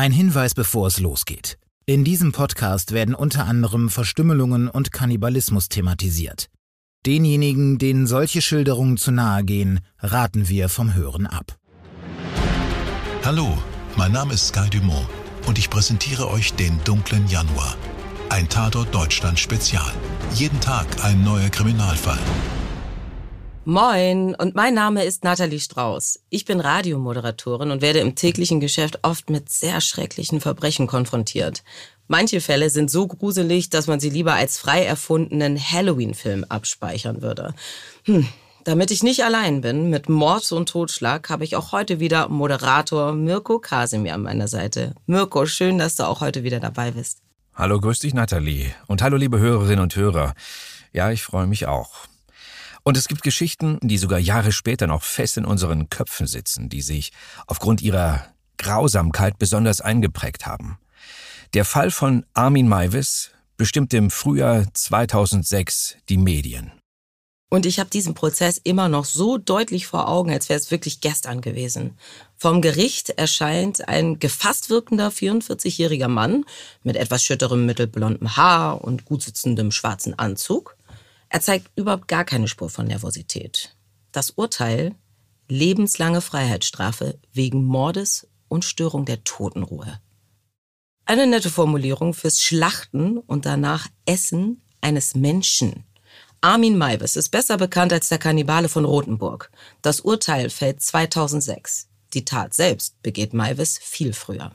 Ein Hinweis, bevor es losgeht. In diesem Podcast werden unter anderem Verstümmelungen und Kannibalismus thematisiert. Denjenigen, denen solche Schilderungen zu nahe gehen, raten wir vom Hören ab. Hallo, mein Name ist Sky Dumont und ich präsentiere euch den dunklen Januar. Ein Tatort Deutschland Spezial. Jeden Tag ein neuer Kriminalfall. Moin, und mein Name ist Nathalie Strauß. Ich bin Radiomoderatorin und werde im täglichen Geschäft oft mit sehr schrecklichen Verbrechen konfrontiert. Manche Fälle sind so gruselig, dass man sie lieber als frei erfundenen Halloween-Film abspeichern würde. Hm. Damit ich nicht allein bin mit Mord und Totschlag, habe ich auch heute wieder Moderator Mirko Kasimir an meiner Seite. Mirko, schön, dass du auch heute wieder dabei bist. Hallo, grüß dich, Nathalie. Und hallo, liebe Hörerinnen und Hörer. Ja, ich freue mich auch. Und es gibt Geschichten, die sogar Jahre später noch fest in unseren Köpfen sitzen, die sich aufgrund ihrer Grausamkeit besonders eingeprägt haben. Der Fall von Armin Maivis bestimmt im Frühjahr 2006 die Medien. Und ich habe diesen Prozess immer noch so deutlich vor Augen, als wäre es wirklich gestern gewesen. Vom Gericht erscheint ein gefasst wirkender 44-jähriger Mann mit etwas schütterem mittelblondem Haar und gut sitzendem schwarzen Anzug. Er zeigt überhaupt gar keine Spur von Nervosität. Das Urteil lebenslange Freiheitsstrafe wegen Mordes und Störung der Totenruhe. Eine nette Formulierung fürs Schlachten und danach Essen eines Menschen. Armin Maivis ist besser bekannt als der Kannibale von Rothenburg. Das Urteil fällt 2006. Die Tat selbst begeht Maivis viel früher.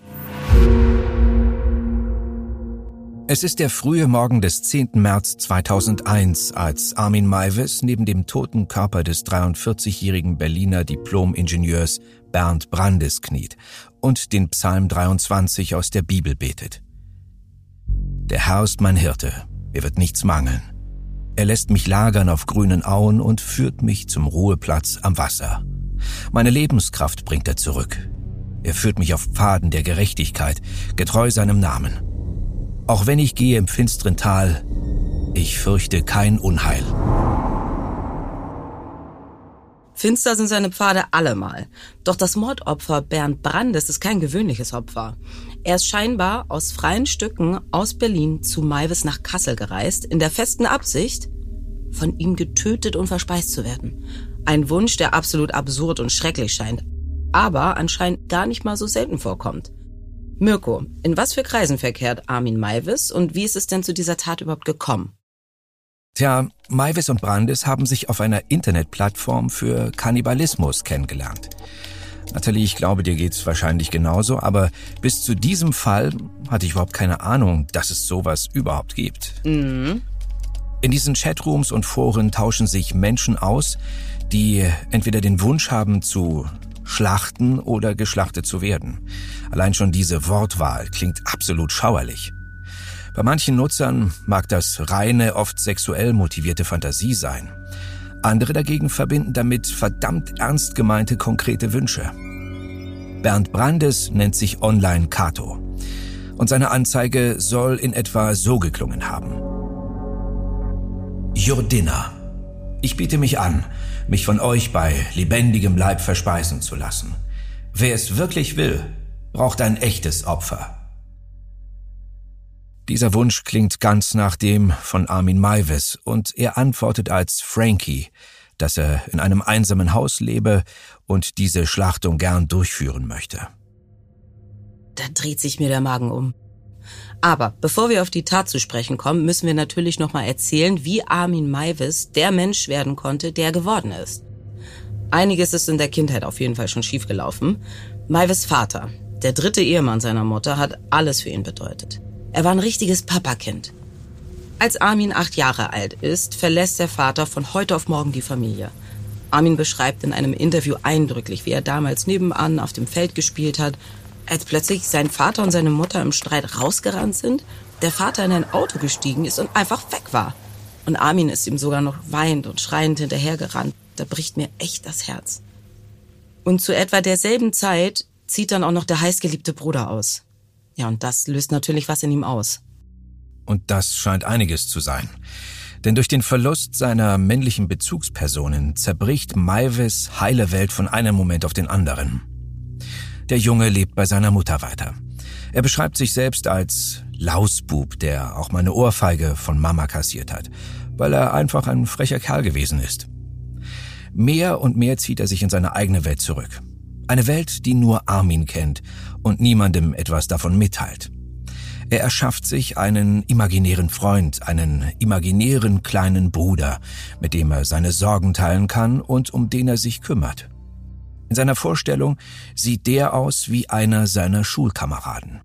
Es ist der frühe Morgen des 10. März 2001, als Armin Maivis neben dem toten Körper des 43-jährigen Berliner Diplom-Ingenieurs Bernd Brandes kniet und den Psalm 23 aus der Bibel betet. Der Herr ist mein Hirte, mir wird nichts mangeln. Er lässt mich lagern auf grünen Auen und führt mich zum Ruheplatz am Wasser. Meine Lebenskraft bringt er zurück. Er führt mich auf Pfaden der Gerechtigkeit, getreu seinem Namen. Auch wenn ich gehe im finsteren Tal, ich fürchte kein Unheil. Finster sind seine Pfade allemal. Doch das Mordopfer Bernd Brandes ist kein gewöhnliches Opfer. Er ist scheinbar aus freien Stücken aus Berlin zu Maivis nach Kassel gereist, in der festen Absicht, von ihm getötet und verspeist zu werden. Ein Wunsch, der absolut absurd und schrecklich scheint, aber anscheinend gar nicht mal so selten vorkommt. Mirko, in was für Kreisen verkehrt Armin Maivis und wie ist es denn zu dieser Tat überhaupt gekommen? Tja, Maivis und Brandes haben sich auf einer Internetplattform für Kannibalismus kennengelernt. Nathalie, ich glaube, dir geht's wahrscheinlich genauso, aber bis zu diesem Fall hatte ich überhaupt keine Ahnung, dass es sowas überhaupt gibt. Mhm. In diesen Chatrooms und Foren tauschen sich Menschen aus, die entweder den Wunsch haben zu schlachten oder geschlachtet zu werden. Allein schon diese Wortwahl klingt absolut schauerlich. Bei manchen Nutzern mag das reine, oft sexuell motivierte Fantasie sein. Andere dagegen verbinden damit verdammt ernst gemeinte konkrete Wünsche. Bernd Brandes nennt sich Online Kato. Und seine Anzeige soll in etwa so geklungen haben. Your dinner. Ich biete mich an, mich von euch bei lebendigem Leib verspeisen zu lassen. Wer es wirklich will, braucht ein echtes Opfer. Dieser Wunsch klingt ganz nach dem von Armin Maivis und er antwortet als Frankie, dass er in einem einsamen Haus lebe und diese Schlachtung gern durchführen möchte. Da dreht sich mir der Magen um. Aber bevor wir auf die Tat zu sprechen kommen, müssen wir natürlich nochmal erzählen, wie Armin Maivis der Mensch werden konnte, der geworden ist. Einiges ist in der Kindheit auf jeden Fall schon schiefgelaufen. Maivis Vater, der dritte Ehemann seiner Mutter, hat alles für ihn bedeutet. Er war ein richtiges Papakind. Als Armin acht Jahre alt ist, verlässt der Vater von heute auf morgen die Familie. Armin beschreibt in einem Interview eindrücklich, wie er damals nebenan auf dem Feld gespielt hat, als plötzlich sein Vater und seine Mutter im Streit rausgerannt sind, der Vater in ein Auto gestiegen ist und einfach weg war. Und Armin ist ihm sogar noch weinend und schreiend hinterhergerannt. Da bricht mir echt das Herz. Und zu etwa derselben Zeit zieht dann auch noch der heißgeliebte Bruder aus. Ja, und das löst natürlich was in ihm aus. Und das scheint einiges zu sein. Denn durch den Verlust seiner männlichen Bezugspersonen zerbricht Maivis heile Welt von einem Moment auf den anderen. Der Junge lebt bei seiner Mutter weiter. Er beschreibt sich selbst als Lausbub, der auch mal eine Ohrfeige von Mama kassiert hat, weil er einfach ein frecher Kerl gewesen ist. Mehr und mehr zieht er sich in seine eigene Welt zurück. Eine Welt, die nur Armin kennt und niemandem etwas davon mitteilt. Er erschafft sich einen imaginären Freund, einen imaginären kleinen Bruder, mit dem er seine Sorgen teilen kann und um den er sich kümmert. In seiner Vorstellung sieht der aus wie einer seiner Schulkameraden.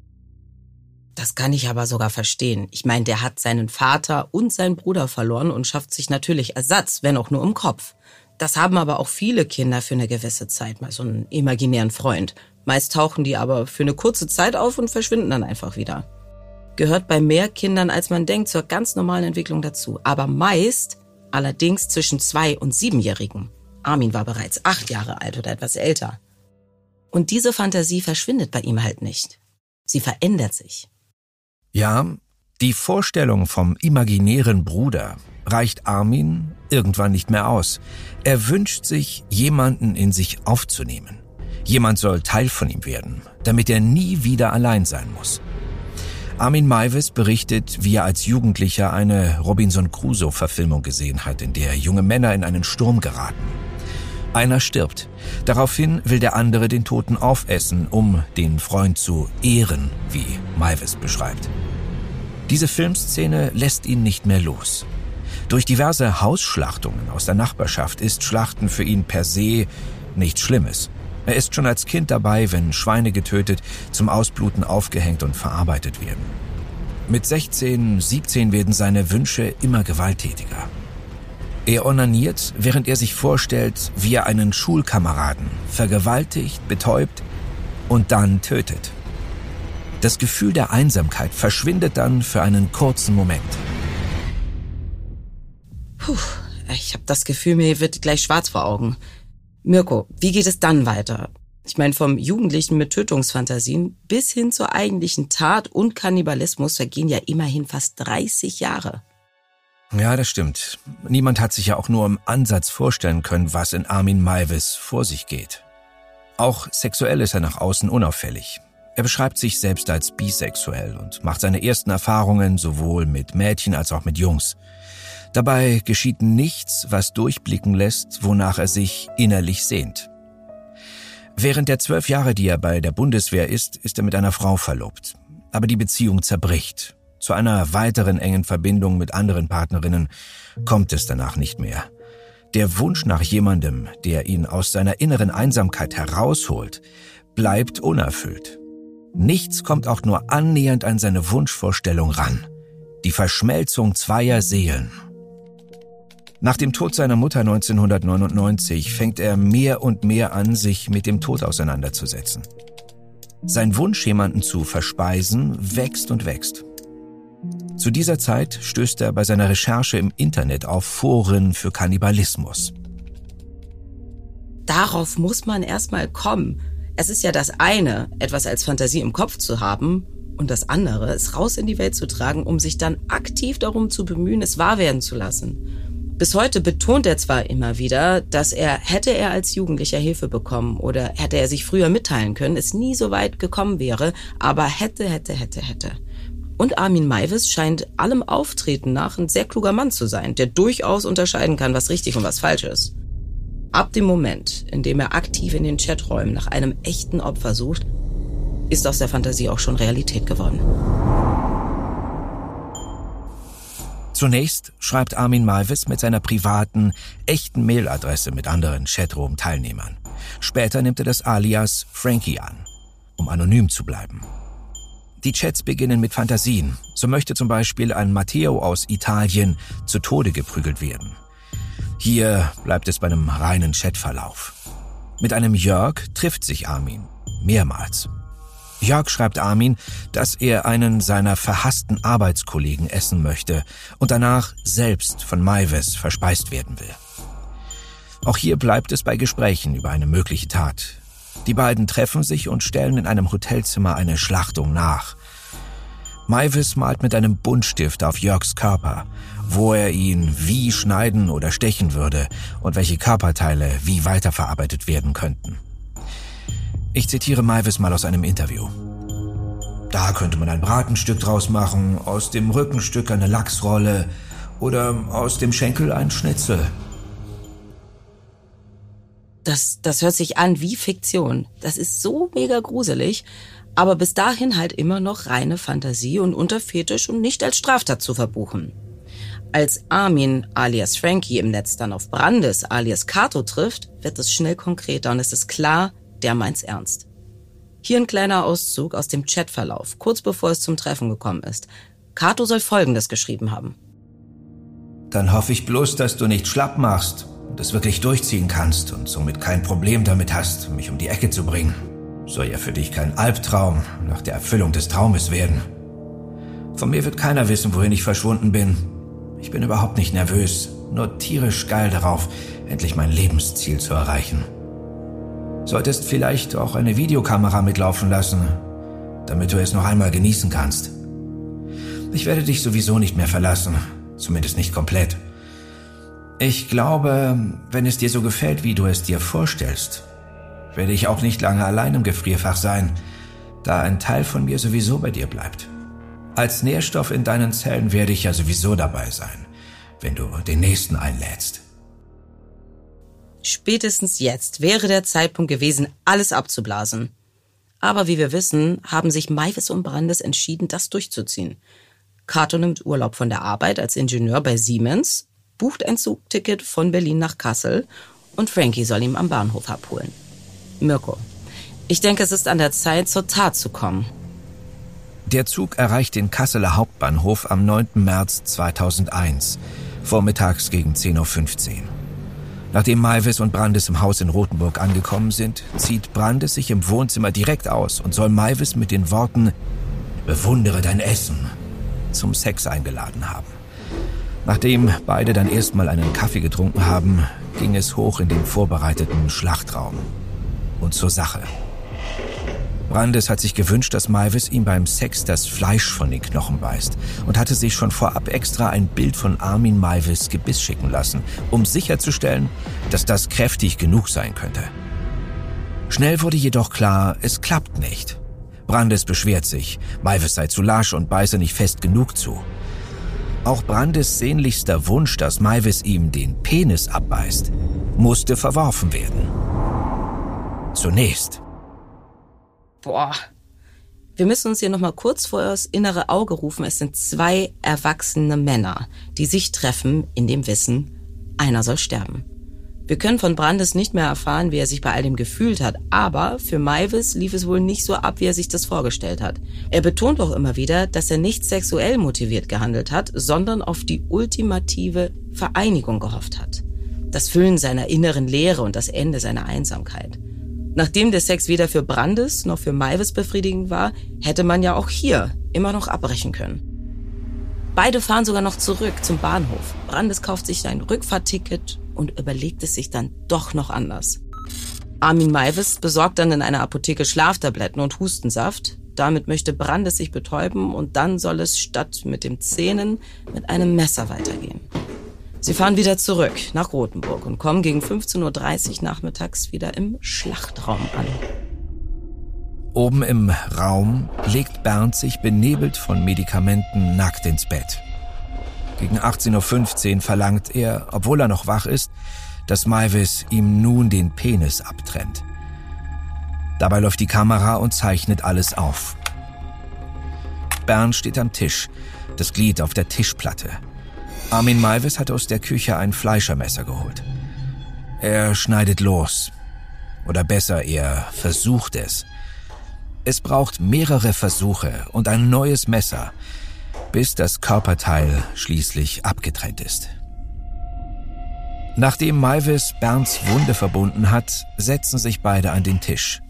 Das kann ich aber sogar verstehen. Ich meine, der hat seinen Vater und seinen Bruder verloren und schafft sich natürlich Ersatz, wenn auch nur im Kopf. Das haben aber auch viele Kinder für eine gewisse Zeit, mal so einen imaginären Freund. Meist tauchen die aber für eine kurze Zeit auf und verschwinden dann einfach wieder. Gehört bei mehr Kindern, als man denkt, zur ganz normalen Entwicklung dazu. Aber meist allerdings zwischen zwei und siebenjährigen. Armin war bereits acht Jahre alt oder etwas älter. Und diese Fantasie verschwindet bei ihm halt nicht. Sie verändert sich. Ja, die Vorstellung vom imaginären Bruder reicht Armin irgendwann nicht mehr aus. Er wünscht sich, jemanden in sich aufzunehmen. Jemand soll Teil von ihm werden, damit er nie wieder allein sein muss. Armin Maivis berichtet, wie er als Jugendlicher eine Robinson Crusoe-Verfilmung gesehen hat, in der junge Männer in einen Sturm geraten. Einer stirbt. Daraufhin will der andere den Toten aufessen, um den Freund zu ehren, wie Maivis beschreibt. Diese Filmszene lässt ihn nicht mehr los. Durch diverse Hausschlachtungen aus der Nachbarschaft ist Schlachten für ihn per se nichts Schlimmes. Er ist schon als Kind dabei, wenn Schweine getötet, zum Ausbluten aufgehängt und verarbeitet werden. Mit 16, 17 werden seine Wünsche immer gewalttätiger. Er onaniert, während er sich vorstellt, wie er einen Schulkameraden vergewaltigt, betäubt und dann tötet. Das Gefühl der Einsamkeit verschwindet dann für einen kurzen Moment. Puh, ich habe das Gefühl, mir wird gleich schwarz vor Augen. Mirko, wie geht es dann weiter? Ich meine, vom Jugendlichen mit Tötungsfantasien bis hin zur eigentlichen Tat und Kannibalismus vergehen ja immerhin fast 30 Jahre. Ja, das stimmt. Niemand hat sich ja auch nur im Ansatz vorstellen können, was in Armin Maivis vor sich geht. Auch sexuell ist er nach außen unauffällig. Er beschreibt sich selbst als bisexuell und macht seine ersten Erfahrungen sowohl mit Mädchen als auch mit Jungs. Dabei geschieht nichts, was durchblicken lässt, wonach er sich innerlich sehnt. Während der zwölf Jahre, die er bei der Bundeswehr ist, ist er mit einer Frau verlobt. Aber die Beziehung zerbricht. Zu einer weiteren engen Verbindung mit anderen Partnerinnen kommt es danach nicht mehr. Der Wunsch nach jemandem, der ihn aus seiner inneren Einsamkeit herausholt, bleibt unerfüllt. Nichts kommt auch nur annähernd an seine Wunschvorstellung ran. Die Verschmelzung zweier Seelen. Nach dem Tod seiner Mutter 1999 fängt er mehr und mehr an, sich mit dem Tod auseinanderzusetzen. Sein Wunsch, jemanden zu verspeisen, wächst und wächst. Zu dieser Zeit stößt er bei seiner Recherche im Internet auf Foren für Kannibalismus. Darauf muss man erstmal kommen. Es ist ja das eine, etwas als Fantasie im Kopf zu haben, und das andere, es raus in die Welt zu tragen, um sich dann aktiv darum zu bemühen, es wahr werden zu lassen. Bis heute betont er zwar immer wieder, dass er, hätte er als Jugendlicher Hilfe bekommen oder hätte er sich früher mitteilen können, es nie so weit gekommen wäre, aber hätte, hätte, hätte, hätte. Und Armin Maivis scheint allem Auftreten nach ein sehr kluger Mann zu sein, der durchaus unterscheiden kann, was richtig und was falsch ist. Ab dem Moment, in dem er aktiv in den Chaträumen nach einem echten Opfer sucht, ist aus der Fantasie auch schon Realität geworden. Zunächst schreibt Armin Malvis mit seiner privaten, echten Mailadresse mit anderen Chatroom-Teilnehmern. Später nimmt er das Alias Frankie an, um anonym zu bleiben. Die Chats beginnen mit Fantasien. So möchte zum Beispiel ein Matteo aus Italien zu Tode geprügelt werden. Hier bleibt es bei einem reinen Chatverlauf. Mit einem Jörg trifft sich Armin. Mehrmals. Jörg schreibt Armin, dass er einen seiner verhassten Arbeitskollegen essen möchte und danach selbst von Maives verspeist werden will. Auch hier bleibt es bei Gesprächen über eine mögliche Tat. Die beiden treffen sich und stellen in einem Hotelzimmer eine Schlachtung nach. Maivis malt mit einem Buntstift auf Jörgs Körper, wo er ihn wie schneiden oder stechen würde und welche Körperteile wie weiterverarbeitet werden könnten. Ich zitiere Maivis mal aus einem Interview. Da könnte man ein Bratenstück draus machen, aus dem Rückenstück eine Lachsrolle oder aus dem Schenkel ein Schnitzel. Das, das hört sich an wie Fiktion. Das ist so mega gruselig, aber bis dahin halt immer noch reine Fantasie und unter Fetisch und nicht als Straftat zu verbuchen. Als Armin alias Frankie im Netz dann auf Brandes alias Kato trifft, wird es schnell konkreter und es ist klar, der meint's ernst. Hier ein kleiner Auszug aus dem Chatverlauf, kurz bevor es zum Treffen gekommen ist. Kato soll Folgendes geschrieben haben. Dann hoffe ich bloß, dass du nicht schlapp machst und es wirklich durchziehen kannst und somit kein Problem damit hast, mich um die Ecke zu bringen. Soll ja für dich kein Albtraum nach der Erfüllung des Traumes werden. Von mir wird keiner wissen, wohin ich verschwunden bin. Ich bin überhaupt nicht nervös, nur tierisch geil darauf, endlich mein Lebensziel zu erreichen. Solltest vielleicht auch eine Videokamera mitlaufen lassen, damit du es noch einmal genießen kannst. Ich werde dich sowieso nicht mehr verlassen, zumindest nicht komplett. Ich glaube, wenn es dir so gefällt, wie du es dir vorstellst, werde ich auch nicht lange allein im Gefrierfach sein, da ein Teil von mir sowieso bei dir bleibt. Als Nährstoff in deinen Zellen werde ich ja sowieso dabei sein, wenn du den nächsten einlädst. Spätestens jetzt wäre der Zeitpunkt gewesen, alles abzublasen. Aber wie wir wissen, haben sich Maivis und Brandes entschieden, das durchzuziehen. Kato nimmt Urlaub von der Arbeit als Ingenieur bei Siemens, bucht ein Zugticket von Berlin nach Kassel und Frankie soll ihn am Bahnhof abholen. Mirko, ich denke, es ist an der Zeit, zur Tat zu kommen. Der Zug erreicht den Kasseler Hauptbahnhof am 9. März 2001, vormittags gegen 10.15 Uhr. Nachdem Maivis und Brandes im Haus in Rothenburg angekommen sind, zieht Brandes sich im Wohnzimmer direkt aus und soll Maivis mit den Worten Bewundere dein Essen zum Sex eingeladen haben. Nachdem beide dann erstmal einen Kaffee getrunken haben, ging es hoch in den vorbereiteten Schlachtraum und zur Sache. Brandes hat sich gewünscht, dass Maivis ihm beim Sex das Fleisch von den Knochen beißt und hatte sich schon vorab extra ein Bild von Armin Maivis Gebiss schicken lassen, um sicherzustellen, dass das kräftig genug sein könnte. Schnell wurde jedoch klar, es klappt nicht. Brandes beschwert sich, Maivis sei zu lasch und beiße nicht fest genug zu. Auch Brandes sehnlichster Wunsch, dass Maivis ihm den Penis abbeißt, musste verworfen werden. Zunächst. Boah. Wir müssen uns hier nochmal kurz vor das innere Auge rufen. Es sind zwei erwachsene Männer, die sich treffen in dem Wissen, einer soll sterben. Wir können von Brandes nicht mehr erfahren, wie er sich bei all dem gefühlt hat, aber für Maivis lief es wohl nicht so ab, wie er sich das vorgestellt hat. Er betont auch immer wieder, dass er nicht sexuell motiviert gehandelt hat, sondern auf die ultimative Vereinigung gehofft hat. Das Füllen seiner inneren Leere und das Ende seiner Einsamkeit. Nachdem der Sex weder für Brandes noch für Maivis befriedigend war, hätte man ja auch hier immer noch abbrechen können. Beide fahren sogar noch zurück zum Bahnhof. Brandes kauft sich ein Rückfahrticket und überlegt es sich dann doch noch anders. Armin Maivis besorgt dann in einer Apotheke Schlaftabletten und Hustensaft. Damit möchte Brandes sich betäuben und dann soll es statt mit dem Zähnen mit einem Messer weitergehen. Sie fahren wieder zurück nach Rothenburg und kommen gegen 15.30 Uhr nachmittags wieder im Schlachtraum an. Oben im Raum legt Bernd sich benebelt von Medikamenten nackt ins Bett. Gegen 18.15 Uhr verlangt er, obwohl er noch wach ist, dass Maivis ihm nun den Penis abtrennt. Dabei läuft die Kamera und zeichnet alles auf. Bernd steht am Tisch, das Glied auf der Tischplatte. Armin Maivis hat aus der Küche ein Fleischermesser geholt. Er schneidet los. Oder besser, er versucht es. Es braucht mehrere Versuche und ein neues Messer, bis das Körperteil schließlich abgetrennt ist. Nachdem Maivis Bernds Wunde verbunden hat, setzen sich beide an den Tisch.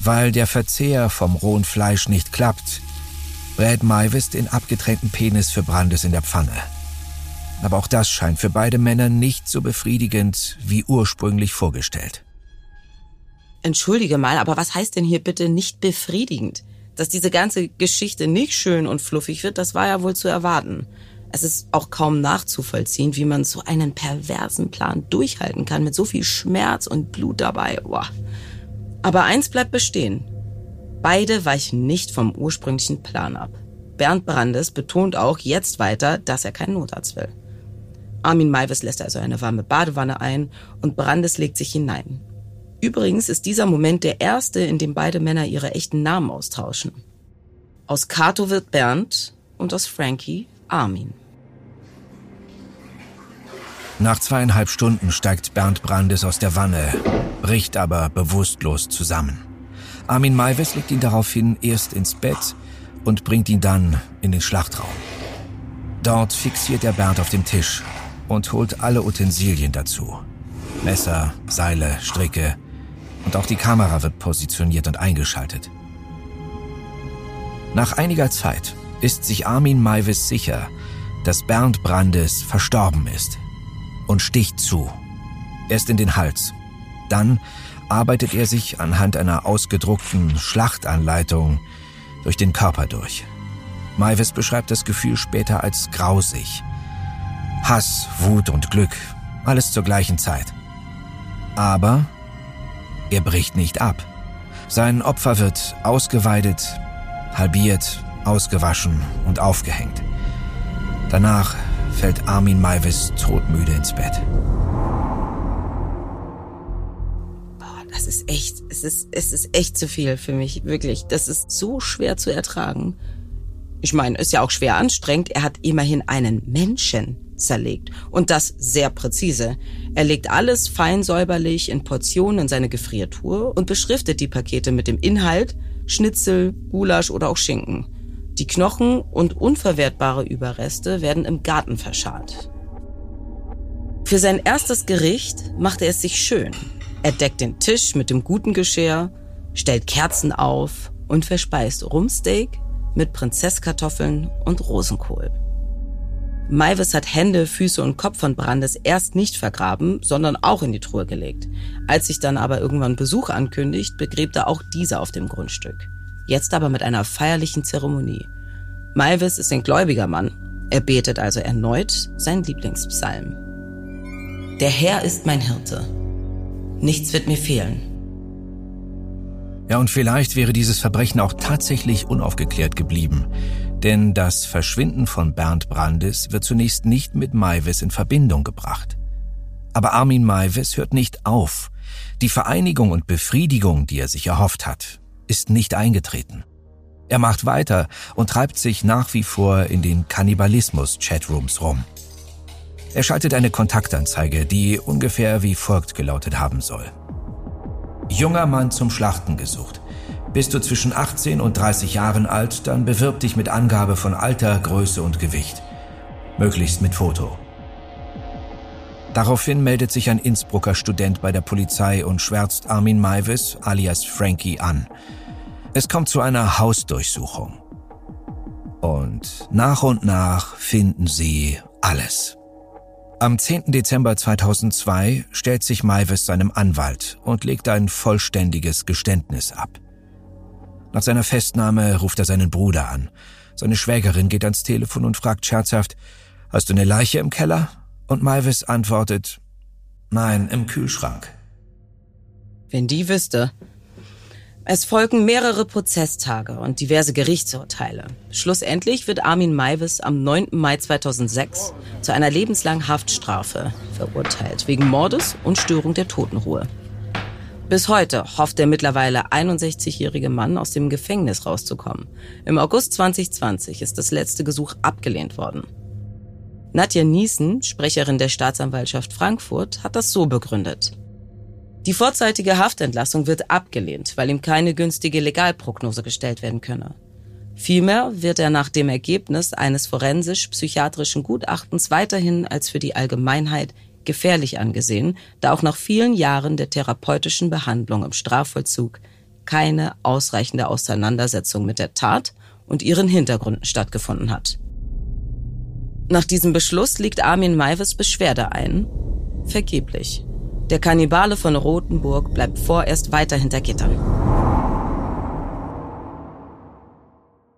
Weil der Verzehr vom rohen Fleisch nicht klappt, brät Maivis den abgetrennten Penis für Brandes in der Pfanne. Aber auch das scheint für beide Männer nicht so befriedigend wie ursprünglich vorgestellt. Entschuldige mal, aber was heißt denn hier bitte nicht befriedigend? Dass diese ganze Geschichte nicht schön und fluffig wird, das war ja wohl zu erwarten. Es ist auch kaum nachzuvollziehen, wie man so einen perversen Plan durchhalten kann mit so viel Schmerz und Blut dabei. Boah. Aber eins bleibt bestehen. Beide weichen nicht vom ursprünglichen Plan ab. Bernd Brandes betont auch jetzt weiter, dass er keinen Notarzt will. Armin Maivis lässt also eine warme Badewanne ein und Brandes legt sich hinein. Übrigens ist dieser Moment der erste, in dem beide Männer ihre echten Namen austauschen. Aus Kato wird Bernd und aus Frankie Armin. Nach zweieinhalb Stunden steigt Bernd Brandes aus der Wanne, bricht aber bewusstlos zusammen. Armin Maivis legt ihn daraufhin erst ins Bett und bringt ihn dann in den Schlachtraum. Dort fixiert er Bernd auf dem Tisch und holt alle Utensilien dazu. Messer, Seile, Stricke und auch die Kamera wird positioniert und eingeschaltet. Nach einiger Zeit ist sich Armin Maivis sicher, dass Bernd Brandes verstorben ist und sticht zu. Erst in den Hals. Dann arbeitet er sich anhand einer ausgedruckten Schlachtanleitung durch den Körper durch. Maivis beschreibt das Gefühl später als grausig. Hass, Wut und Glück, alles zur gleichen Zeit. Aber er bricht nicht ab. Sein Opfer wird ausgeweidet, halbiert, ausgewaschen und aufgehängt. Danach fällt Armin Maivis todmüde ins Bett. Das ist echt, es ist, es ist echt zu viel für mich, wirklich. Das ist so schwer zu ertragen. Ich meine, ist ja auch schwer anstrengend. Er hat immerhin einen Menschen zerlegt. Und das sehr präzise. Er legt alles fein säuberlich in Portionen in seine Gefriertruhe und beschriftet die Pakete mit dem Inhalt Schnitzel, Gulasch oder auch Schinken. Die Knochen und unverwertbare Überreste werden im Garten verscharrt. Für sein erstes Gericht macht er es sich schön. Er deckt den Tisch mit dem guten Geschirr, stellt Kerzen auf und verspeist Rumsteak mit Prinzesskartoffeln und Rosenkohl. Maivis hat Hände, Füße und Kopf von Brandes erst nicht vergraben, sondern auch in die Truhe gelegt. Als sich dann aber irgendwann Besuch ankündigt, begräbt er auch diese auf dem Grundstück jetzt aber mit einer feierlichen Zeremonie. Malvis ist ein gläubiger Mann. Er betet also erneut sein Lieblingspsalm. Der Herr ist mein Hirte. Nichts wird mir fehlen. Ja, und vielleicht wäre dieses Verbrechen auch tatsächlich unaufgeklärt geblieben. Denn das Verschwinden von Bernd Brandis wird zunächst nicht mit Maivis in Verbindung gebracht. Aber Armin Maivis hört nicht auf. Die Vereinigung und Befriedigung, die er sich erhofft hat, ist nicht eingetreten. Er macht weiter und treibt sich nach wie vor in den Kannibalismus-Chatrooms rum. Er schaltet eine Kontaktanzeige, die ungefähr wie folgt gelautet haben soll. Junger Mann zum Schlachten gesucht. Bist du zwischen 18 und 30 Jahren alt, dann bewirb dich mit Angabe von Alter, Größe und Gewicht. Möglichst mit Foto. Daraufhin meldet sich ein Innsbrucker Student bei der Polizei und schwärzt Armin Maivis alias Frankie an. Es kommt zu einer Hausdurchsuchung. Und nach und nach finden sie alles. Am 10. Dezember 2002 stellt sich Maivis seinem Anwalt und legt ein vollständiges Geständnis ab. Nach seiner Festnahme ruft er seinen Bruder an. Seine Schwägerin geht ans Telefon und fragt scherzhaft, Hast du eine Leiche im Keller? Und Malvis antwortet, nein, im Kühlschrank. Wenn die wüsste. Es folgen mehrere Prozesstage und diverse Gerichtsurteile. Schlussendlich wird Armin Maivis am 9. Mai 2006 zu einer lebenslangen Haftstrafe verurteilt, wegen Mordes und Störung der Totenruhe. Bis heute hofft der mittlerweile 61-jährige Mann aus dem Gefängnis rauszukommen. Im August 2020 ist das letzte Gesuch abgelehnt worden. Nadja Niesen, Sprecherin der Staatsanwaltschaft Frankfurt, hat das so begründet. Die vorzeitige Haftentlassung wird abgelehnt, weil ihm keine günstige Legalprognose gestellt werden könne. Vielmehr wird er nach dem Ergebnis eines forensisch-psychiatrischen Gutachtens weiterhin als für die Allgemeinheit gefährlich angesehen, da auch nach vielen Jahren der therapeutischen Behandlung im Strafvollzug keine ausreichende Auseinandersetzung mit der Tat und ihren Hintergründen stattgefunden hat. Nach diesem Beschluss liegt Armin Maivis Beschwerde ein. Vergeblich. Der Kannibale von Rothenburg bleibt vorerst weiter hinter Gittern.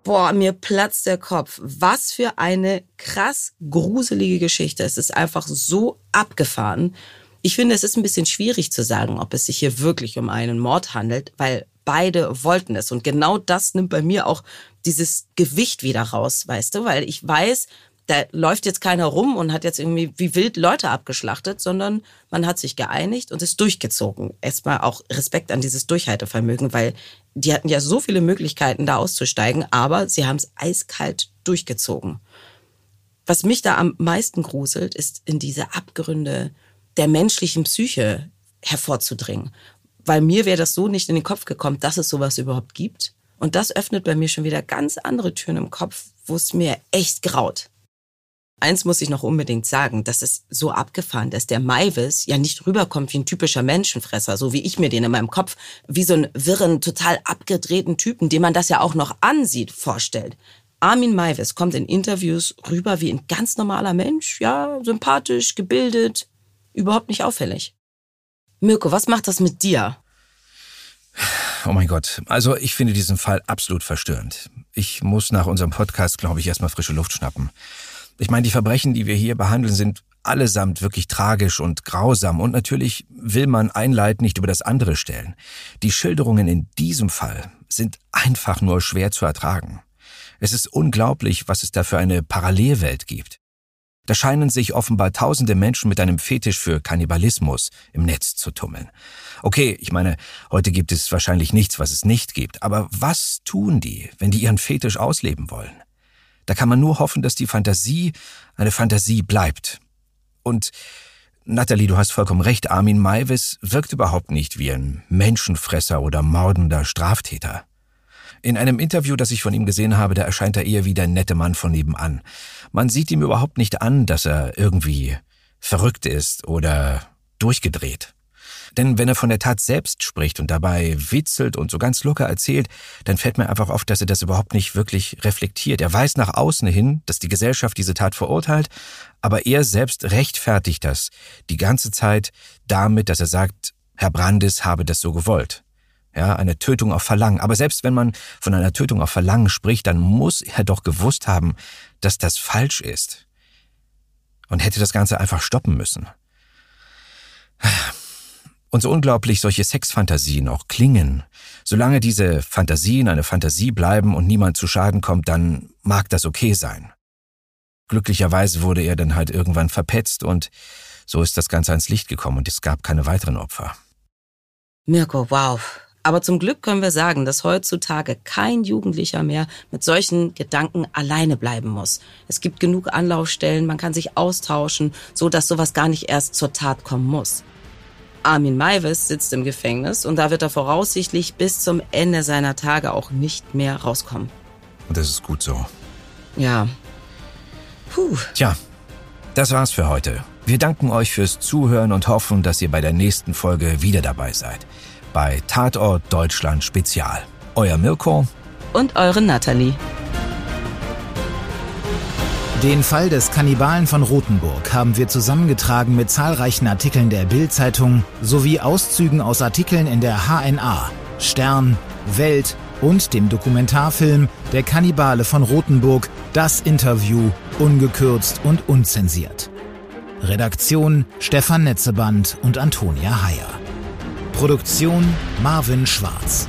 Boah, mir platzt der Kopf. Was für eine krass gruselige Geschichte. Es ist einfach so abgefahren. Ich finde, es ist ein bisschen schwierig zu sagen, ob es sich hier wirklich um einen Mord handelt, weil beide wollten es. Und genau das nimmt bei mir auch dieses Gewicht wieder raus, weißt du, weil ich weiß, da läuft jetzt keiner rum und hat jetzt irgendwie wie wild Leute abgeschlachtet, sondern man hat sich geeinigt und ist durchgezogen. Erstmal auch Respekt an dieses Durchhaltevermögen, weil die hatten ja so viele Möglichkeiten, da auszusteigen, aber sie haben es eiskalt durchgezogen. Was mich da am meisten gruselt, ist in diese Abgründe der menschlichen Psyche hervorzudringen. Weil mir wäre das so nicht in den Kopf gekommen, dass es sowas überhaupt gibt. Und das öffnet bei mir schon wieder ganz andere Türen im Kopf, wo es mir echt graut. Eins muss ich noch unbedingt sagen, dass es so abgefahren ist, der Maivis ja nicht rüberkommt wie ein typischer Menschenfresser, so wie ich mir den in meinem Kopf, wie so einen wirren, total abgedrehten Typen, dem man das ja auch noch ansieht, vorstellt. Armin Maivis kommt in Interviews rüber wie ein ganz normaler Mensch, ja, sympathisch, gebildet, überhaupt nicht auffällig. Mirko, was macht das mit dir? Oh mein Gott, also ich finde diesen Fall absolut verstörend. Ich muss nach unserem Podcast, glaube ich, erstmal frische Luft schnappen. Ich meine, die Verbrechen, die wir hier behandeln, sind allesamt wirklich tragisch und grausam und natürlich will man ein Leid nicht über das andere stellen. Die Schilderungen in diesem Fall sind einfach nur schwer zu ertragen. Es ist unglaublich, was es da für eine Parallelwelt gibt. Da scheinen sich offenbar tausende Menschen mit einem Fetisch für Kannibalismus im Netz zu tummeln. Okay, ich meine, heute gibt es wahrscheinlich nichts, was es nicht gibt, aber was tun die, wenn die ihren Fetisch ausleben wollen? Da kann man nur hoffen, dass die Fantasie eine Fantasie bleibt. Und Natalie, du hast vollkommen recht, Armin Maivis wirkt überhaupt nicht wie ein Menschenfresser oder mordender Straftäter. In einem Interview, das ich von ihm gesehen habe, da erscheint er eher wie der nette Mann von nebenan. Man sieht ihm überhaupt nicht an, dass er irgendwie verrückt ist oder durchgedreht. Denn wenn er von der Tat selbst spricht und dabei witzelt und so ganz locker erzählt, dann fällt mir einfach auf, dass er das überhaupt nicht wirklich reflektiert. Er weiß nach außen hin, dass die Gesellschaft diese Tat verurteilt, aber er selbst rechtfertigt das die ganze Zeit damit, dass er sagt, Herr Brandis habe das so gewollt. Ja, eine Tötung auf Verlangen. Aber selbst wenn man von einer Tötung auf Verlangen spricht, dann muss er doch gewusst haben, dass das falsch ist. Und hätte das Ganze einfach stoppen müssen. Und so unglaublich solche Sexfantasien auch klingen, solange diese Fantasien eine Fantasie bleiben und niemand zu Schaden kommt, dann mag das okay sein. Glücklicherweise wurde er dann halt irgendwann verpetzt und so ist das Ganze ans Licht gekommen und es gab keine weiteren Opfer. Mirko, wow. Aber zum Glück können wir sagen, dass heutzutage kein Jugendlicher mehr mit solchen Gedanken alleine bleiben muss. Es gibt genug Anlaufstellen, man kann sich austauschen, so dass sowas gar nicht erst zur Tat kommen muss. Armin Maivis sitzt im Gefängnis und da wird er voraussichtlich bis zum Ende seiner Tage auch nicht mehr rauskommen. Und das ist gut so. Ja. Puh. Tja, das war's für heute. Wir danken euch fürs Zuhören und hoffen, dass ihr bei der nächsten Folge wieder dabei seid. Bei Tatort Deutschland Spezial. Euer Mirko und eure Nathalie. Den Fall des Kannibalen von Rothenburg haben wir zusammengetragen mit zahlreichen Artikeln der Bild-Zeitung sowie Auszügen aus Artikeln in der HNA, Stern, Welt und dem Dokumentarfilm Der Kannibale von Rothenburg, das Interview, ungekürzt und unzensiert. Redaktion Stefan Netzeband und Antonia Heyer. Produktion Marvin Schwarz.